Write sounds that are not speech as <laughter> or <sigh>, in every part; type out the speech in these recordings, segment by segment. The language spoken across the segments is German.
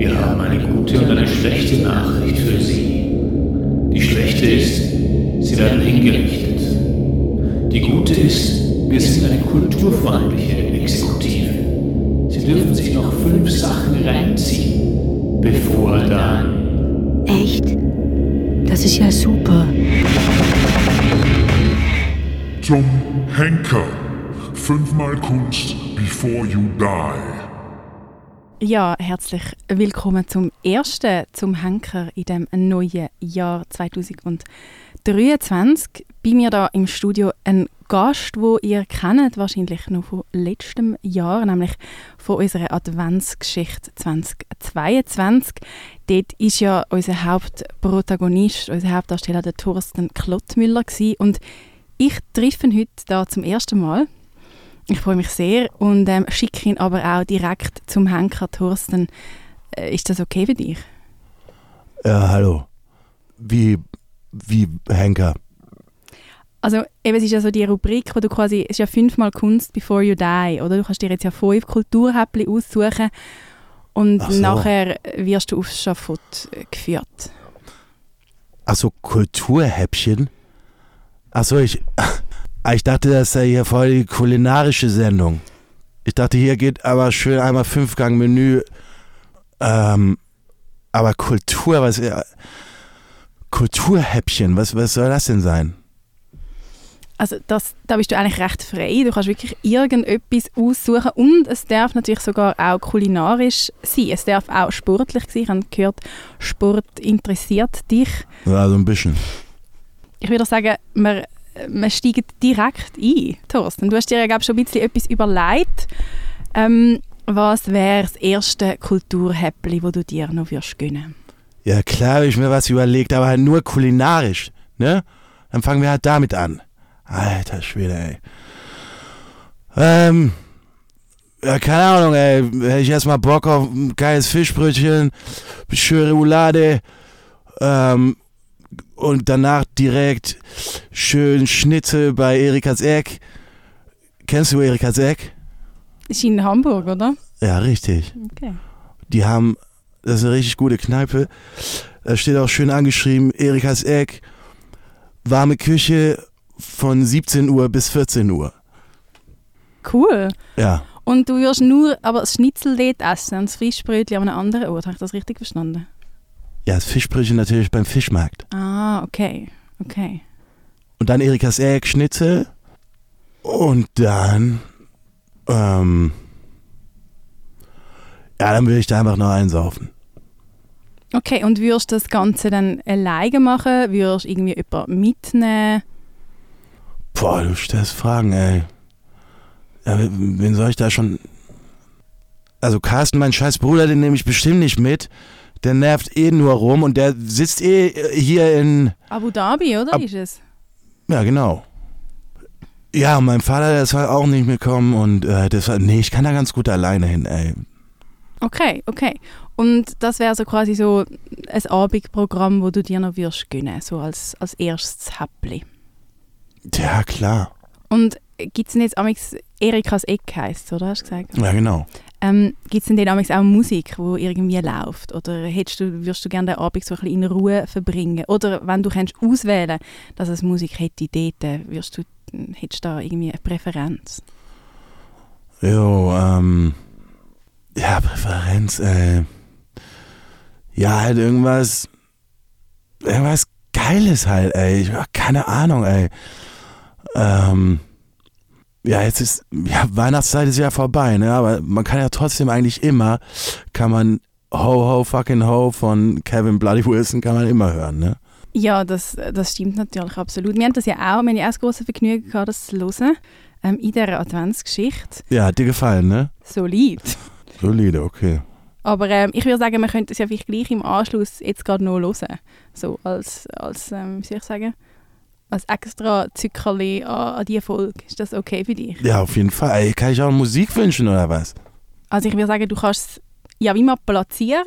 Wir haben eine gute und eine schlechte Nachricht für Sie. Die schlechte ist, Sie werden hingerichtet. Die gute ist, wir sind eine kulturfreundliche Exekutive. Sie dürfen sich noch fünf Sachen reinziehen, bevor dann. Echt? Das ist ja super. Zum Henker. Fünfmal Kunst before you die. Ja, herzlich willkommen zum ersten zum Henker in dem neuen Jahr 2023. Bei mir da im Studio ein Gast, wo ihr kennt wahrscheinlich noch von letztem Jahr, nämlich von unserer Adventsgeschichte 2022. Dort ist ja unser Hauptprotagonist, unser Hauptdarsteller, der Thorsten Klottmüller gewesen. und ich treffe ihn heute da zum ersten Mal ich freue mich sehr und ähm, schicke ihn aber auch direkt zum Henker Thorsten. Äh, ist das okay für dich? Ja, hallo. Wie, wie Henker? Also eben, es ist ja so die Rubrik, wo du quasi, es ist ja fünfmal Kunst before you die, oder? Du kannst dir jetzt ja fünf Kulturhäppchen aussuchen und so. nachher wirst du aufs Schafott äh, geführt. Also Kulturhäppchen? Also ich, ich dachte, das sei hier voll die kulinarische Sendung. Ich dachte, hier geht aber schön einmal Fünfgang Menü. Ähm, aber Kultur, was. Ja, Kulturhäppchen, was, was soll das denn sein? Also das, da bist du eigentlich recht frei. Du kannst wirklich irgendetwas aussuchen und es darf natürlich sogar auch kulinarisch sein. Es darf auch sportlich sein. Ich habe gehört, Sport interessiert dich. Ja, so ein bisschen. Ich würde sagen, wir wir steigen direkt ein, Thorsten. Du hast dir ja glaube schon ein bisschen etwas überlegt. Ähm, was wäre das erste Kulturhäppli, wo du dir noch wirst gönnen? Ja klar, ich mir was überlegt, aber halt nur kulinarisch, ne? Dann fangen wir halt damit an. Alter Schwede, ey. Ähm, ja, keine Ahnung, ey. Hätte ich erstmal Bock auf ein geiles Fischbrötchen, schöne Roulade, ähm, und danach direkt schön Schnitzel bei Erikas Eck. Kennst du Erikas Eck? Ist in Hamburg, oder? Ja, richtig. Okay. Die haben, das ist eine richtig gute Kneipe. Da steht auch schön angeschrieben, Erikas Eck, warme Küche von 17 Uhr bis 14 Uhr. Cool. Ja. Und du wirst nur aber das Schnitzel dort essen und das Frischbrötchen an einem anderen Ort. Habe ich das richtig verstanden? Ja, das Fischbrötchen natürlich beim Fischmarkt. Ah, okay. Okay. Und dann Erikas Schnitzel. Und dann, ähm, ja, dann würde ich da einfach noch einsaufen. Okay, und würdest du das Ganze dann alleine machen? Würdest du irgendwie jemanden mitnehmen? Boah, du stellst Fragen, ey. Ja, wen soll ich da schon... Also Carsten, mein scheiß Bruder, den nehme ich bestimmt nicht mit der nervt eh nur rum und der sitzt eh hier in. Abu Dhabi, oder? Ab ist es? Ja, genau. Ja, und mein Vater, der ist halt auch nicht mitgekommen und äh, deshalb, nee, ich kann da ganz gut alleine hin, ey. Okay, okay. Und das wäre so quasi so ein Abendprogramm, wo du dir noch wirst gönnen, so als, als erstes Häppli. Ja, klar. Und gibt es denn jetzt amigs Erikas Eck heisst, oder hast du gesagt? Ja, genau. Ähm, Gibt es denn dann auch Musik, die irgendwie läuft? Oder hättest du, würdest du gerne den Abend so ein bisschen in Ruhe verbringen? Oder wenn du kannst auswählen dass es Musik hätte dort, würdest du, hättest du da irgendwie eine Präferenz? Jo, ähm, ja, Präferenz, äh, ja, halt irgendwas, irgendwas Geiles halt, ey. Ich, keine Ahnung, ey. Ähm, ja, jetzt ist, ja, Weihnachtszeit ist ja vorbei, ne? Aber man kann ja trotzdem eigentlich immer, kann man Ho Ho Fucking Ho von Kevin Bloody Wilson kann man immer hören, ne? Ja, das, das stimmt natürlich absolut. Wir haben das ja auch, wir haben ja auch das große Vergnügen gehabt, das zu hören, ähm, in dieser Adventsgeschichte. Ja, hat dir gefallen, ne? Solid. Solide, okay. Aber ähm, ich würde sagen, wir könnten es ja vielleicht gleich im Anschluss jetzt gerade noch hören. So als, als ähm, wie soll ich sagen, als extra Zuckerli an, an diese Folge. Ist das okay für dich? Ja, auf jeden Fall. Ey, kann ich auch Musik wünschen oder was? Also ich würde sagen, du kannst es ja wie mal platzieren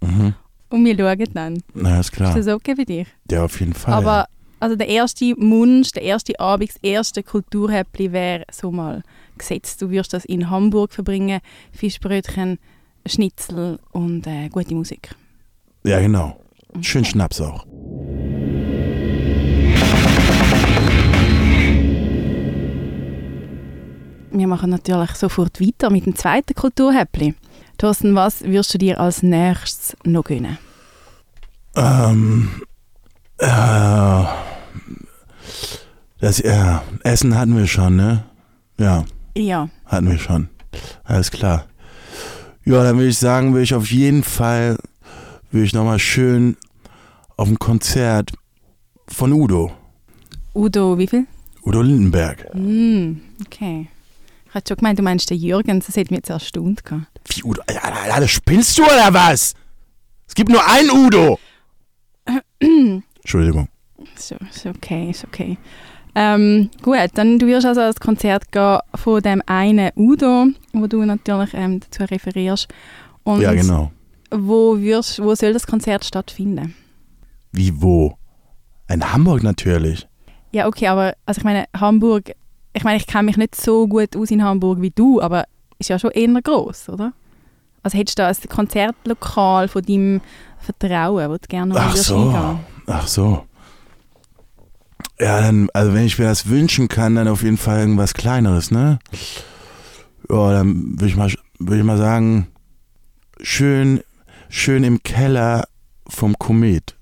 mhm. und wir schauen dann. Na, ist klar. Ist das okay für dich? Ja, auf jeden Fall. Aber ja. also der erste Wunsch, der erste Abend, das erste Kulturhäppli wäre so mal gesetzt. Du wirst das in Hamburg verbringen, Fischbrötchen Schnitzel und äh, gute Musik. Ja, genau. Schön Schnaps auch. Wir machen natürlich sofort weiter mit dem zweiten Kulturhäppli. Thorsten, was wirst du dir als nächstes noch gönnen? Ähm, äh, das, ja, Essen hatten wir schon, ne? Ja, Ja, hatten wir schon. Alles klar. Ja, dann würde ich sagen, würde ich auf jeden Fall, würde ich nochmal schön auf ein Konzert von Udo. Udo, wie viel? Udo Lindenberg. Hm, okay. Ich schon gemeint, du meinst den Jürgen, das hätte mich jetzt erstaunt gehabt. Wie Udo? Ja, Alter, spinnst du oder was? Es gibt nur einen Udo. Entschuldigung. So, ist okay, ist okay. Ähm, gut, dann du wirst also ans Konzert gehen von dem einen Udo, wo du natürlich ähm, dazu referierst. Und Ja, genau. wo, wirst, wo soll das Konzert stattfinden? Wie wo? In Hamburg natürlich. Ja, okay, aber also ich meine, Hamburg, ich meine, ich kenne mich nicht so gut aus in Hamburg wie du, aber ist ja schon eher groß, oder? Also hättest du da ein Konzertlokal von deinem Vertrauen, wo du gerne mal Ach so. hingehen? Ach so. Ja, dann, also wenn ich mir das wünschen kann, dann auf jeden Fall irgendwas Kleineres, ne? Ja, dann würde ich mal, würde ich mal sagen, schön, schön im Keller vom Komet.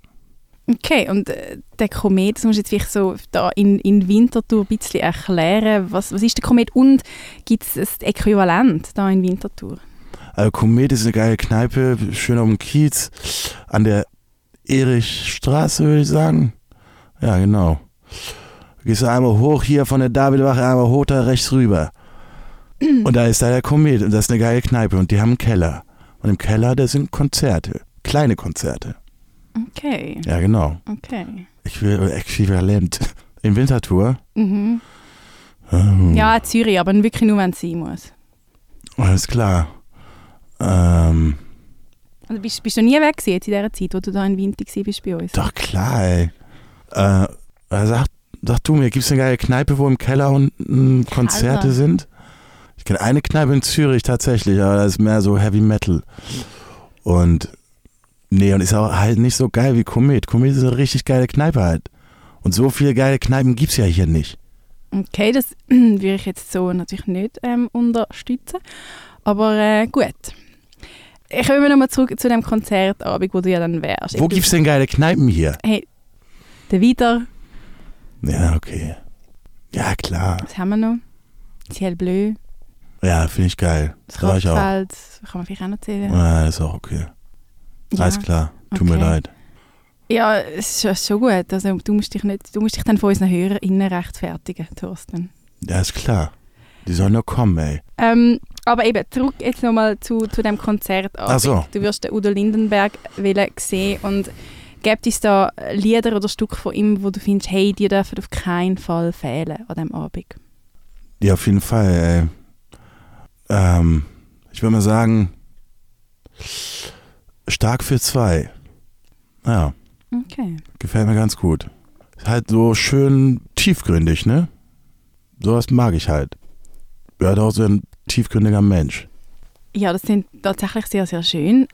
Okay, und äh, der Komet, das musst du jetzt vielleicht so da in, in Winterthur ein bisschen erklären. Was, was ist der Komet und gibt es ein Äquivalent da in Winterthur? Also Komet ist eine geile Kneipe, schön auf dem Kiez, an der Erichstraße, würde ich sagen. Ja, genau. Gehst du einmal hoch hier von der Davidwache, einmal hoch da rechts rüber. <clears throat> Und da ist da der Komet und das ist eine geile Kneipe und die haben einen Keller. Und im Keller, da sind Konzerte, kleine Konzerte. Okay, Ja, genau. okay. Ich will äquivalent. In Winterthur. Mhm. Ähm, Ja, Zürich, aber wirklich nur, wenn es sein muss. Alles klar. Ähm, Also bist, bist du nie weg jetzt in dieser Zeit, wo du da in Winter bist bei uns? Doch klar, ey. Äh, äh, sag, sag du mir, gibt es eine geile Kneipe, wo im Keller unten Konzerte Keller. sind? Ich kenne eine Kneipe in Zürich tatsächlich, aber das ist mehr so Heavy Metal. Und nee, und ist auch halt nicht so geil wie Komet. Komet ist eine richtig geile Kneipe halt. Und so viele geile Kneipen gibt's ja hier nicht. Okay, das <clears throat> würde ich jetzt so natürlich nicht ähm, unterstützen. Aber äh, gut. Ich komme nochmal zurück zu dem Konzertabend, wo du ja dann wärst. Wo Du- gibt's denn geile Kneipen hier? Hey, der Wieder, Ja, okay. Ja, klar. was haben wir noch? Ciel Bleu, Ja, finde ich geil. das Da war ich auch. Kann man vielleicht auch noch zählen. Ja, ist auch okay. Ja. Alles klar. Tut mir okay. leid. Ja, es ist schon gut. Also, du, musst dich nicht, du musst dich dann von unseren HörerInnen rechtfertigen, Thorsten. Ja, ist klar. Die sollen nur kommen, ey. Ähm, aber eben, zurück jetzt nochmal zu, zu dem Konzert. So. Du wirst den Udo Lindenberg sehen und gibt es da Lieder oder Stücke von ihm, wo du findest, hey, die dürfen auf keinen Fall fehlen an diesem Abend? Ja, auf jeden Fall, ey. Ähm, ich würde mal sagen, stark für zwei. Ja, Okay. gefällt mir ganz gut. Ist halt so schön tiefgründig, ne? Sowas mag ich halt. Er auch so ein tiefgründiger Mensch. Ja, das sind tatsächlich sehr, sehr schön.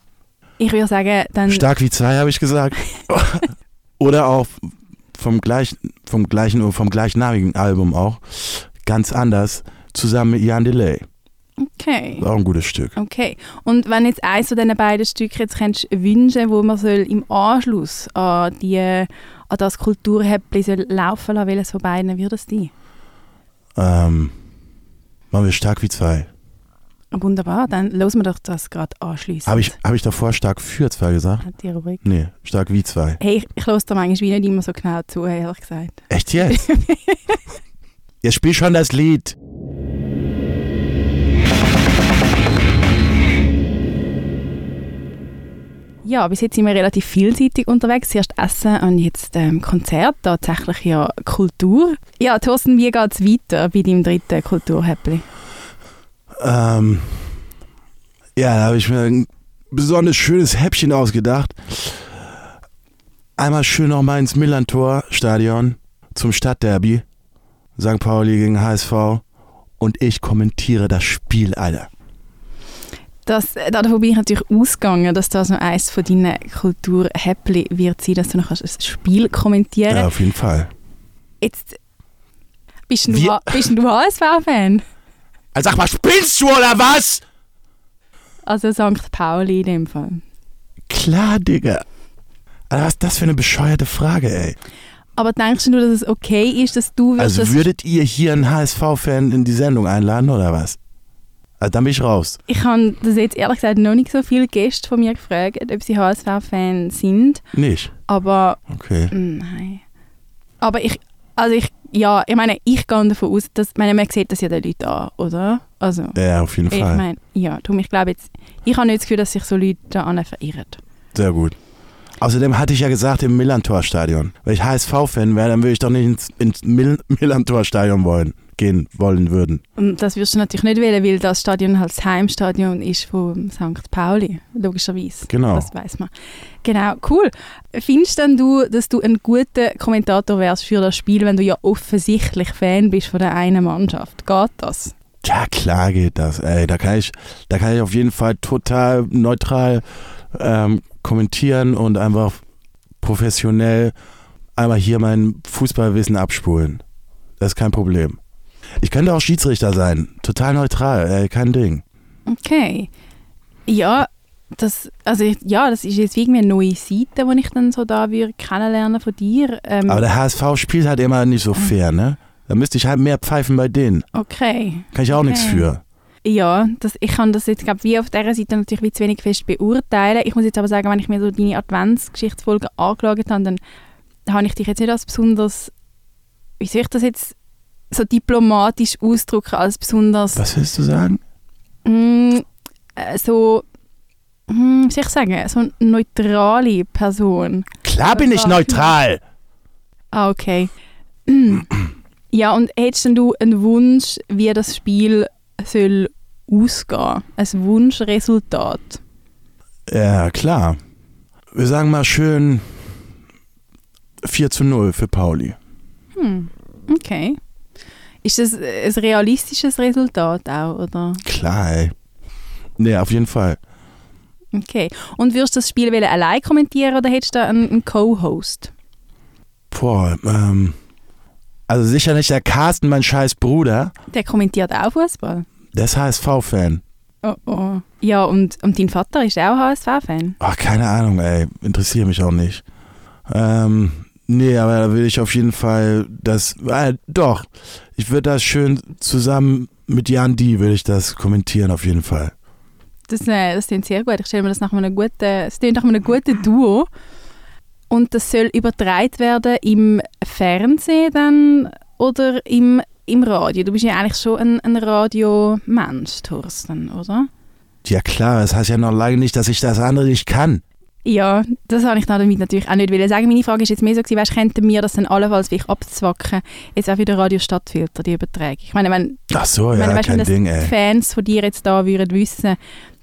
Ich würde sagen, dann... Stark wie zwei, habe ich gesagt. <laughs> Oder auch vom gleichen, vom gleichen, vom gleichnamigen Album auch. Ganz anders. Zusammen mit Jan Delay. Okay. Auch ein gutes Stück. Okay. Und wenn jetzt eins von diesen beiden Stücke jetzt könntest wünschen, wo man soll im Anschluss an, die, an das Kulturhäppli soll laufen lassen, welches von beiden würde es sein? Ähm, machen wir stark wie zwei. Wunderbar, dann losen wir doch das gerade anschließend. Habe ich, hab ich davor stark für zwei gesagt? Hat die Rubrik. Nee, stark wie zwei. Hey, ich, ich höre da manchmal wie nicht immer so genau zu, ehrlich gesagt. Echt jetzt? <laughs> Jetzt spiel schon das Lied. Ja, bis jetzt sind wir relativ vielseitig unterwegs. Zuerst Essen und jetzt ähm, Konzert, tatsächlich ja Kultur. Ja, Thorsten, wie geht es weiter bei deinem dritten Kulturhäppli? Ähm, ja, da habe ich mir ein besonders schönes Häppchen ausgedacht. Einmal schön nochmal ins Millantor-Stadion zum Stadtderby. St. Pauli gegen HSV. Und ich kommentiere das Spiel, Alter. Das, äh, davon bin ich natürlich ausgegangen, dass das noch eines von deinen Kulturhäppli wird sein, dass du noch ein Spiel kommentieren Ja, kannst. auf jeden Fall. Jetzt bist du, Wir- bist du HSV-Fan? Also sag mal, spinnst du oder was? Also St. Pauli in dem Fall. Klar, Digga. Alter, was ist das für eine bescheuerte Frage, ey? Aber denkst du, dass es okay ist, dass du Also würdet ihr hier einen HSV-Fan in die Sendung einladen oder was? Also dann bin ich raus. Ich habe das jetzt ehrlich gesagt noch nicht so viele Gäste von mir gefragt, ob sie HSV-Fan sind, Nicht? aber Okay. mm, nein. Aber ich, also ich, ja, ich meine, ich gehe davon aus, dass, ich meine, man sieht das ja den Leuten an, oder? Also, Ja, auf jeden ich Fall. meine, ja, darum, ich glaube jetzt, ich habe nicht das Gefühl, dass sich so Leute da verirren. Sehr gut. Außerdem hatte ich ja gesagt im Millantor-Stadion. Wenn ich HSV-Fan wäre, dann würde ich doch nicht ins, ins Mil <laughs> Millantor-Stadion wollen, gehen wollen würden. Und das wirst du natürlich nicht wählen, weil das Stadion halt das Heimstadion ist von St. Pauli, logischerweise. Genau. Das weiß man. Genau, cool. Findest denn du, dass du ein guter Kommentator wärst für das Spiel, wenn du ja offensichtlich Fan bist von der einen Mannschaft? Geht das? Ja, klar geht das. Ey, da kann ich, da kann ich auf jeden Fall total neutral ähm, kommentieren und einfach professionell einmal hier mein Fußballwissen abspulen. Das ist kein Problem. Ich könnte auch Schiedsrichter sein. Total neutral, ey, kein Ding. Okay. Ja, das, also ich- ja, das ist jetzt irgendwie eine neue Seite, die ich dann so da würde kennenlernen von dir. Ähm, Aber der HSV spielt halt immer nicht so fair, ne? Da müsste ich halt mehr pfeifen bei denen. okay. Kann ich auch nichts Okay. für. Ja, das, ich kann das jetzt glaub, wie auf dieser Seite natürlich wie zu wenig fest beurteilen. Ich muss jetzt aber sagen, wenn ich mir so deine Adventsgeschichtsfolge angeschaut habe, dann habe ich dich jetzt nicht als besonders, wie soll ich das jetzt so diplomatisch ausdrücken, als besonders Was willst du sagen? mm, äh, so, mm, wie soll ich sagen, so eine neutrale Person. Klar bin ich neutral. Ah, okay. <clears throat> Ja, und hättest denn du einen Wunsch, wie das Spiel soll ausgehen? Ein Wunschresultat? Ja, klar. Wir sagen mal schön 4 zu 0 für Pauli. Hm, okay. Ist das ein realistisches Resultat auch, oder? Klar, ey. Nee, auf jeden Fall. Okay. Und würdest du das Spiel allein kommentieren oder hättest du da einen, einen Co-Host? Boah, ähm. Also sicher nicht der Carsten, mein scheiß Bruder. Der kommentiert auch Fußball. Der ist HSV-Fan. Oh, oh. Ja, und, und dein Vater ist auch HSV-Fan. Ach, keine Ahnung, ey. Interessiert mich auch nicht. Ähm, nee, aber da will ich auf jeden Fall das. Äh, doch. Ich würde das schön zusammen mit Jan Die würde ich das kommentieren, auf jeden Fall. Das, äh, das klingt sehr gut. Ich stelle mir das nach einem guten, das klingt nach einem guten Duo. Und das soll übertragen werden im Fernsehen dann oder im, im Radio? Du bist ja eigentlich schon ein, ein Radiomensch, Thorsten, oder? Ja, klar, das heißt ja noch lange nicht, dass ich das andere nicht kann. Ja, das habe ich damit natürlich auch nicht wollen sagen. Meine Frage ist jetzt mehr so, weißt, könnten wir das dann allenfalls wirklich abzwacken, jetzt auch wieder Radio Stadtfilter, die Überträge? Ich meine, wenn, Ach so, ich ja, meine, weißt, wenn kein das Ding, die ey. Fans von dir jetzt da würden wissen,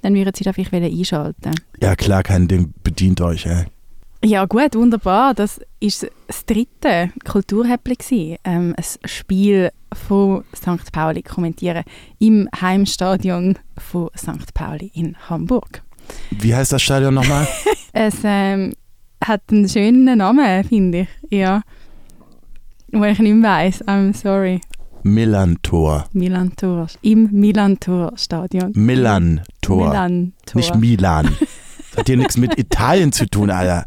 dann würden sie da vielleicht einschalten Ja, klar, kein Ding. Bedient euch, ey. Ja gut, wunderbar. Das ist das dritte Kulturhäppli gewesen. Ähm, ein Spiel von St. Pauli kommentieren im Heimstadion von St. Pauli in Hamburg. Wie heißt das Stadion nochmal? <laughs> Es ähm, hat einen schönen Namen, finde ich. Ja. Wo ich nicht weiss. I'm sorry. Milan-Tor. Milan-Tor. Im Milan-Tor-Stadion. Milan-Tor. Milan-Tor. Nicht Milan. Das hat hier nichts mit Italien zu tun, Alter.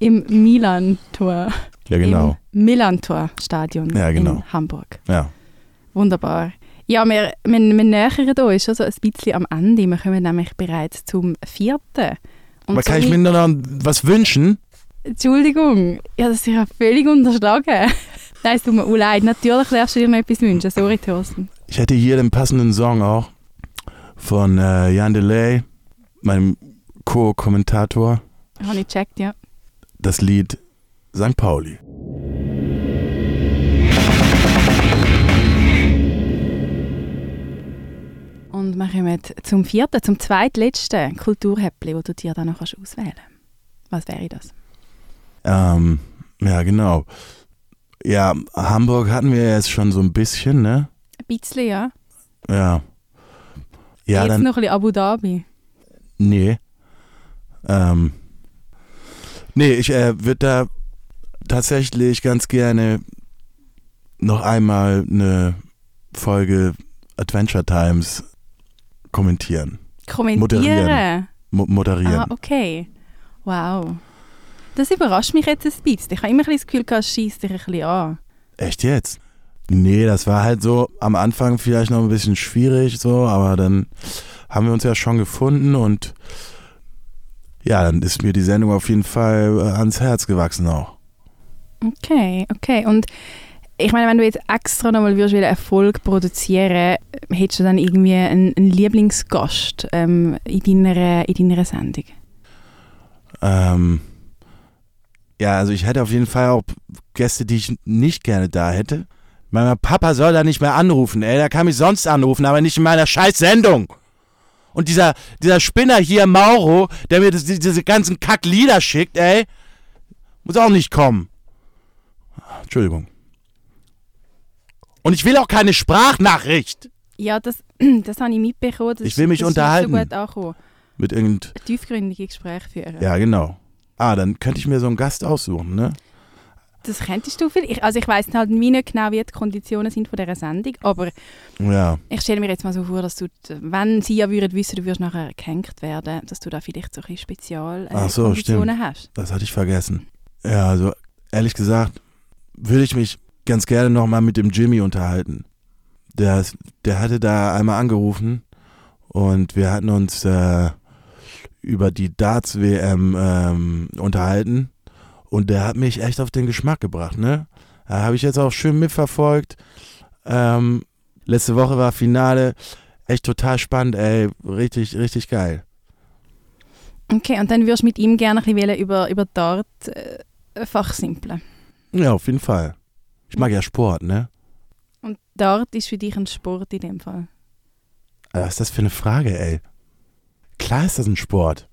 Im Milan-Tor. Ja, genau. Im Milan-Tor-Stadion Ja, genau. in Hamburg. Ja. Wunderbar. Ja, wir, wir, wir nähern uns schon so ein bisschen am Ende. Wir kommen nämlich bereits zum vierten. Und Aber kann ich mir noch was wünschen? Entschuldigung, ja, das ist ja völlig unterschlagen. <laughs> Nein, es tut mir auch leid. Natürlich darfst du dir noch etwas wünschen. Sorry, Thorsten. Ich hätte hier den passenden Song auch von äh, Jan Delay, meinem Co-Kommentator, Habe ich gecheckt, ja. Das Lied St. Pauli. Und wir kommen zum vierten, zum zweitletzten Kulturhäppli, wo du dir dann noch kannst auswählen kannst. Was wäre das? Ähm, ja, genau. Ja, Hamburg hatten wir jetzt schon so ein bisschen, ne? Ein bisschen, ja. Ja. Ja, Jetzt dann, noch ein bisschen Abu Dhabi. Nee. Ähm, nee, ich äh, würde da tatsächlich ganz gerne noch einmal eine Folge Adventure Times kommentieren. Kommentieren. Moderieren. Mo moderieren. Ah, okay. Wow. Das überrascht mich jetzt ein bisschen. Ich habe immer ein das Gefühl, es schießt dich ein bisschen an. Echt jetzt? Nee, das war halt so am Anfang vielleicht noch ein bisschen schwierig, so, aber dann haben wir uns ja schon gefunden und ja, dann ist mir die Sendung auf jeden Fall äh, ans Herz gewachsen auch. Okay, okay. Und ich meine, wenn du jetzt extra nochmal würdest wieder Erfolg produzieren, hättest du dann irgendwie einen, einen Lieblingsgast ähm, in, deiner, in deiner Sendung? Ähm, ja, also ich hätte auf jeden Fall auch Gäste, die ich nicht gerne da hätte. Mein Papa soll da nicht mehr anrufen, ey. Der kann mich sonst anrufen, aber nicht in meiner scheiß Sendung. Und dieser, dieser Spinner hier, Mauro, der mir das, diese ganzen Kacklieder schickt, ey, muss auch nicht kommen. Entschuldigung. Und ich will auch keine Sprachnachricht. Ja, das, <clears throat> das habe ich mitbekommen. Das Ich will mich ist unterhalten. Nicht so gut. Mit irgend. Tiefgründige Gespräche führen. Ja, genau. Ah, dann könnte ich mir so einen Gast aussuchen, ne? Das könntest du viel. Ich, also ich weiß halt nie nicht genau, wie die Konditionen sind von dieser Sendung, aber Ja. ich stelle mir jetzt mal so vor, dass du, wenn sie ja würden wissen, du würdest nachher gehängt werden, dass du da vielleicht so ein bisschen Spezial äh, Ach so, Konditionen hast. Das hatte ich vergessen. Ja, also ehrlich gesagt, würde ich mich ganz gerne nochmal mit dem Jimmy unterhalten. Der, der hatte da einmal angerufen und wir hatten uns äh, über die Darts-WM ähm, unterhalten und der hat mich echt auf den Geschmack gebracht, ne? Da habe ich jetzt auch schön mitverfolgt. Ähm, letzte Woche war Finale. Echt total spannend, ey. Richtig, richtig geil. Okay, und dann würdest du mit ihm gerne ein bisschen über, über Dart äh, fachsimpeln. Ja, auf jeden Fall. Ich mag ja Sport, ne? Und Dart ist für dich ein Sport in dem Fall. Was ist das für eine Frage, ey? Klar ist das ein Sport.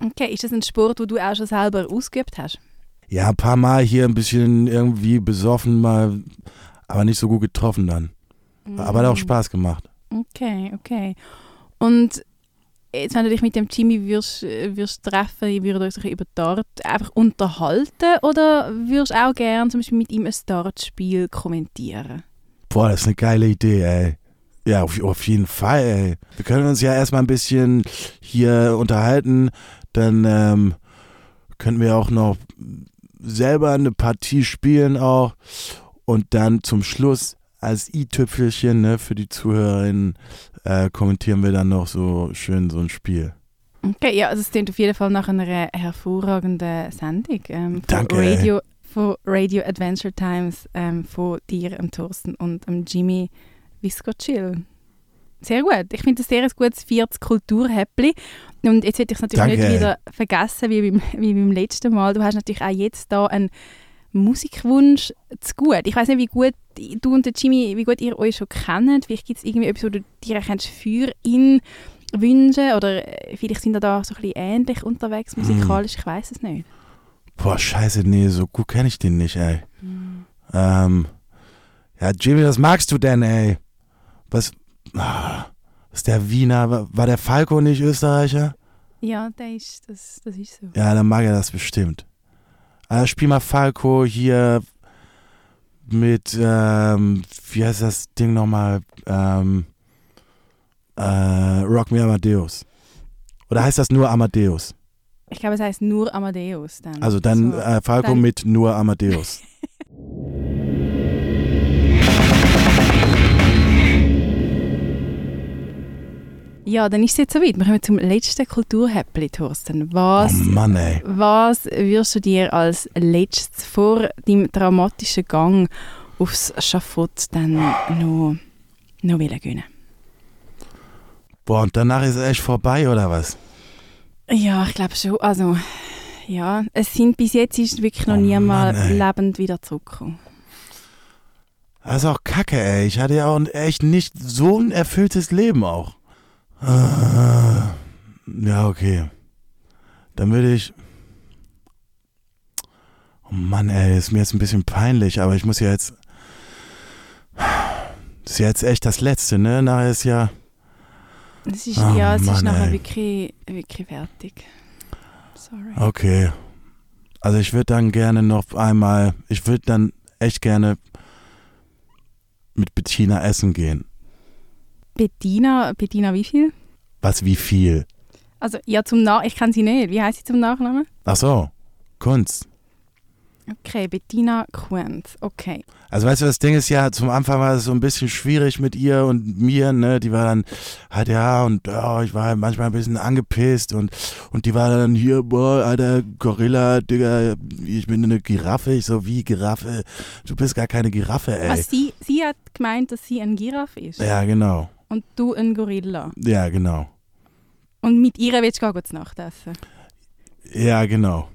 Okay, ist das ein Sport, wo du auch schon selber ausgeübt hast? Ja, ein paar Mal hier ein bisschen irgendwie besoffen, mal, aber nicht so gut getroffen dann. Aber hat auch. Spaß gemacht. Okay, okay. Und jetzt, wenn du dich mit dem Jimmy würdest, äh, würdest treffen, würdet ihr euch über Dart einfach unterhalten oder würdest du auch gerne zum Beispiel mit ihm ein Dartspiel kommentieren? Boah, das ist eine geile Idee, ey. Ja, auf, auf jeden Fall, ey. Wir können uns ja erstmal ein bisschen hier unterhalten. Dann ähm, könnten wir auch noch selber eine Partie spielen auch. Und dann zum Schluss als i-Tüpfelchen ne, für die Zuhörerinnen äh, kommentieren wir dann noch so schön so ein Spiel. Okay, ja, also es klingt auf jeden Fall nach einer hervorragenden Sendung. Ähm, von Danke. Radio, von Radio Adventure Times ähm, von dir, dem Thorsten und dem Jimmy Visco Chill. Sehr gut. Ich finde das sehr ein gutes viertes Kulturhäppli. Und jetzt hätte ich es natürlich Danke, nicht wieder vergessen wie beim, wie beim letzten Mal. Du hast natürlich auch jetzt da einen Musikwunsch zu gut. Ich weiß nicht, wie gut du und der Jimmy, wie gut ihr euch schon kennt. Vielleicht gibt es irgendwie etwas, wo du dir kennst für ihn wünschen oder äh, vielleicht sind ihr da so ein bisschen ähnlich unterwegs musikalisch, ich weiß es nicht. Boah, scheiße, nee, so gut kenne ich den nicht, ey. Ähm, ja, Jimmy, was magst du denn, ey? Was, ist der Wiener, war, der Falco nicht Österreicher? Ja, der ist, das, das ist so. Ja, dann mag er das bestimmt. Äh, spiel mal Falco hier mit, ähm, wie heißt das Ding nochmal? Ähm, äh, Rock Me Amadeus. Oder heißt das nur Amadeus? Ich glaube, es heißt nur Amadeus dann. Also dann So. äh, Falco dann- mit nur Amadeus. <laughs> Ja, dann ist es jetzt soweit. Wir kommen zum letzten Kulturhäppli, Thorsten. Was, Oh Mann, was wirst du dir als letztes vor deinem dramatischen Gang aufs Schafott dann noch, noch wollen gönnen? Boah, und danach ist es echt vorbei, oder was? Ja, ich glaube schon. Also, ja, es sind bis jetzt ist wirklich noch Oh niemand ey. lebend wieder zurückgekommen. Das ist auch kacke, ey. Ich hatte ja auch ein- echt nicht so ein erfülltes Leben auch. Ah, Ja, okay. Dann würde ich. Oh Mann, ey, ist mir jetzt ein bisschen peinlich, aber ich muss ja jetzt. Das ist ja jetzt echt das Letzte, ne? Nachher ist ja. Es ist, Oh ja, es Mann, ist nachher ey. wirklich, wirklich fertig. Sorry. Okay. Also ich würde dann gerne noch einmal, ich würde dann echt gerne mit Bettina essen gehen. Bettina, Bettina wie viel? Was, wie viel? Also, ja, zum Nach... Ich kenne sie nicht. Wie heißt sie zum Nachnamen? Ach so, Kunst. Okay, Bettina Quent. Okay. Also weißt du, das Ding ist ja, zum Anfang war es so ein bisschen schwierig mit ihr und mir, ne? Die war dann halt ja und ja, ich war halt manchmal ein bisschen angepisst und und die war dann hier, boah, alter Gorilla, Digga, ich bin eine Giraffe. Ich so, wie Giraffe? Du bist gar keine Giraffe, ey. Also sie, sie hat gemeint, dass sie ein Giraffe ist. Ja, genau. Und du ein Gorilla. Ja, genau. Und mit ihr willst du gar gut Nacht essen. Ja, genau.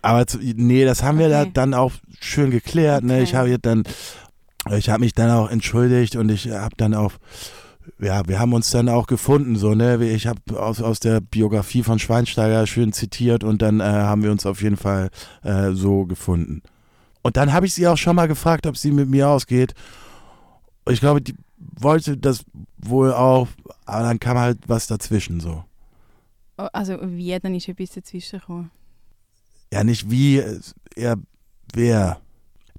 Aber zu, nee, das haben wir da Okay. dann auch schön geklärt. Ne? Okay. Ich habe dann, ich habe mich dann auch entschuldigt und ich habe dann auch, ja, wir haben uns dann auch gefunden, so ne. Ich habe aus, aus der Biografie von Schweinsteiger schön zitiert und dann äh, haben wir uns auf jeden Fall äh, so gefunden. Und dann habe ich sie auch schon mal gefragt, ob sie mit mir ausgeht. Ich glaube, die wollte das wohl auch, aber dann kam halt was dazwischen so. Oh, Also, wie, dann ist etwas dazwischen gekommen. Ja, nicht wie, eher wer.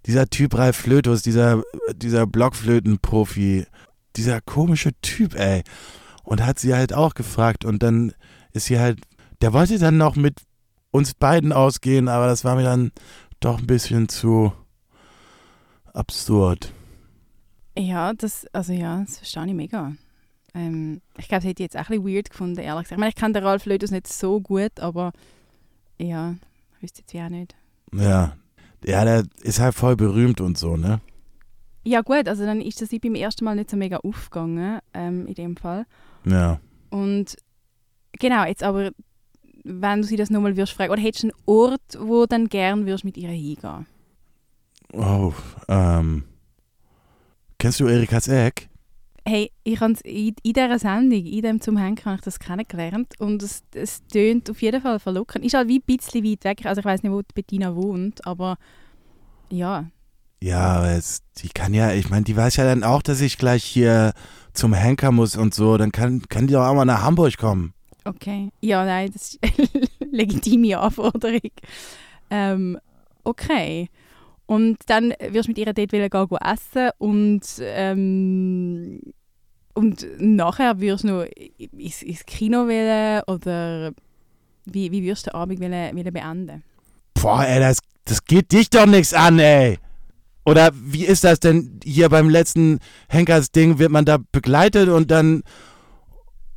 Dieser Typ Ralf Flötus, dieser, dieser Blockflötenprofi, dieser komische Typ, ey. Und hat sie halt auch gefragt und dann ist sie halt, der wollte dann noch mit uns beiden ausgehen, aber das war mir dann doch ein bisschen zu absurd. Ja, das, also ja, das verstehe ich mega. Ähm, ich glaube, das hätte ich jetzt auch ein bisschen weird gefunden, ehrlich gesagt. Ich meine, ich kenne den Ralf Lötus nicht so gut, aber ja, ich wüsste jetzt wie auch nicht. Ja. Ja, der ist halt voll berühmt und so, ne? Ja gut, also dann ist das ich beim ersten Mal nicht so mega aufgegangen, ähm, in dem Fall. Ja. Und genau, jetzt aber, wenn du sie das nochmal würdest fragen, oder hättest du einen Ort, wo du dann gern würdest mit ihr hingehen? Oh, ähm. Kennst du Erikas Eck? Hey, ich habe in, in dieser Sendung, in dem zum Henken, habe ich das kennengelernt und es, es tönt auf jeden Fall verlockend. Ist halt wie ein bisschen weit weg, also ich weiß nicht, wo Bettina wohnt, aber ja. Ja, aber es, die kann ja, ich meine, die weiß ja dann auch, dass ich gleich hier zum Henker muss und so. Dann kann, kann die doch auch mal nach Hamburg kommen. Okay. Ja, nein, das ist <laughs> eine legitime Anforderung. Ähm, okay. Und dann wirst du mit ihr dort gehen, gehen essen und, ähm, und nachher wirst du noch ins, ins Kino wollen oder wie, wie wirst du den Abend wollen, wollen beenden? Boah, ey, das, das geht dich doch nichts an, ey. Oder wie ist das denn hier beim letzten Henkers-Ding? Wird man da begleitet und dann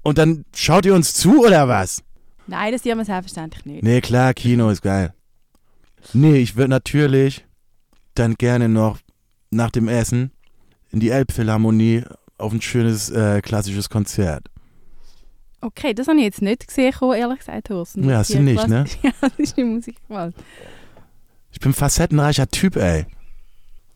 und dann schaut ihr uns zu oder was? Nein, das sieht man selbstverständlich nicht. Nee, klar, Kino ist geil. Nee, ich würde natürlich dann gerne noch nach dem Essen in die Elbphilharmonie auf ein schönes äh, klassisches Konzert. Okay, das habe ich jetzt nicht gesehen, ehrlich gesagt, Thorsten. Ja, hast du nicht, ne? <laughs> Ja, das ist die Musikgewalt. Ich bin ein facettenreicher Typ, ey.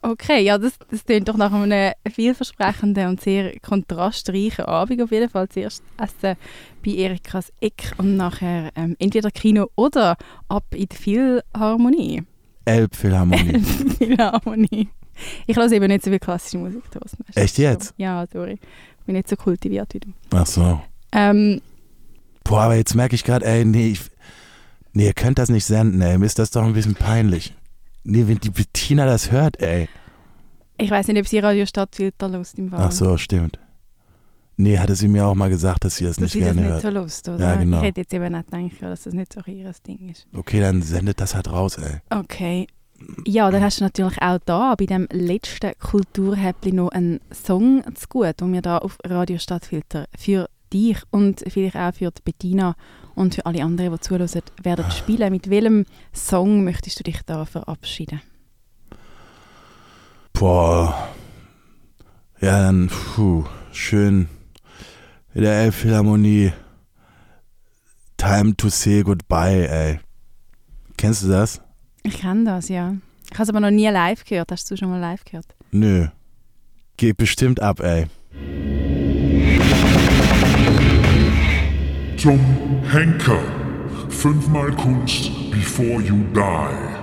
Okay, ja, das, das klingt doch nach einem vielversprechenden und sehr kontrastreichen Abend auf jeden Fall. Zuerst essen bei Erikas Eck und nachher ähm, entweder Kino oder ab in die Philharmonie. Elbphilharmonie. Philharmonie. Ich höre eben nicht so viel klassische Musik. Echt jetzt? Ja, sorry. Ich bin nicht so kultiviert wie du. Ach so. Ähm, Boah, aber jetzt merke ich gerade, ey, nee, ich, nee, ihr könnt das nicht senden, ey. Mir ist das doch ein bisschen peinlich. Nee, wenn die Bettina das hört, ey. ich weiß nicht, ob sie Radio Stadtfilter lust im Fall. Ach so, stimmt. Nee, hatte sie mir auch mal gesagt, dass sie das Dass nicht sie das gerne nicht hört. so lust, oder? Ja, genau. Ich hätte jetzt eben nicht gedacht, dass das nicht so ihr Ding ist. Okay, dann sendet das halt raus, ey. Okay. Ja, dann hast du natürlich auch da bei dem letzten Kulturhäppli noch einen Song zu gut, den wir da auf Radio Stadtfilter für dich und vielleicht auch für die Bettina und für alle anderen, die zuhören, werden spielen. Mit welchem Song möchtest du dich da verabschieden? Boah. Ja, dann, puh, schön in der Elbphilharmonie. Time to say goodbye, ey. Kennst du das? Ich kenne das, ja. Ich habe es aber noch nie live gehört. Hast du schon mal live gehört? Nö. Geht bestimmt ab, ey. Tom Henker. Fünfmal Kunst before you die.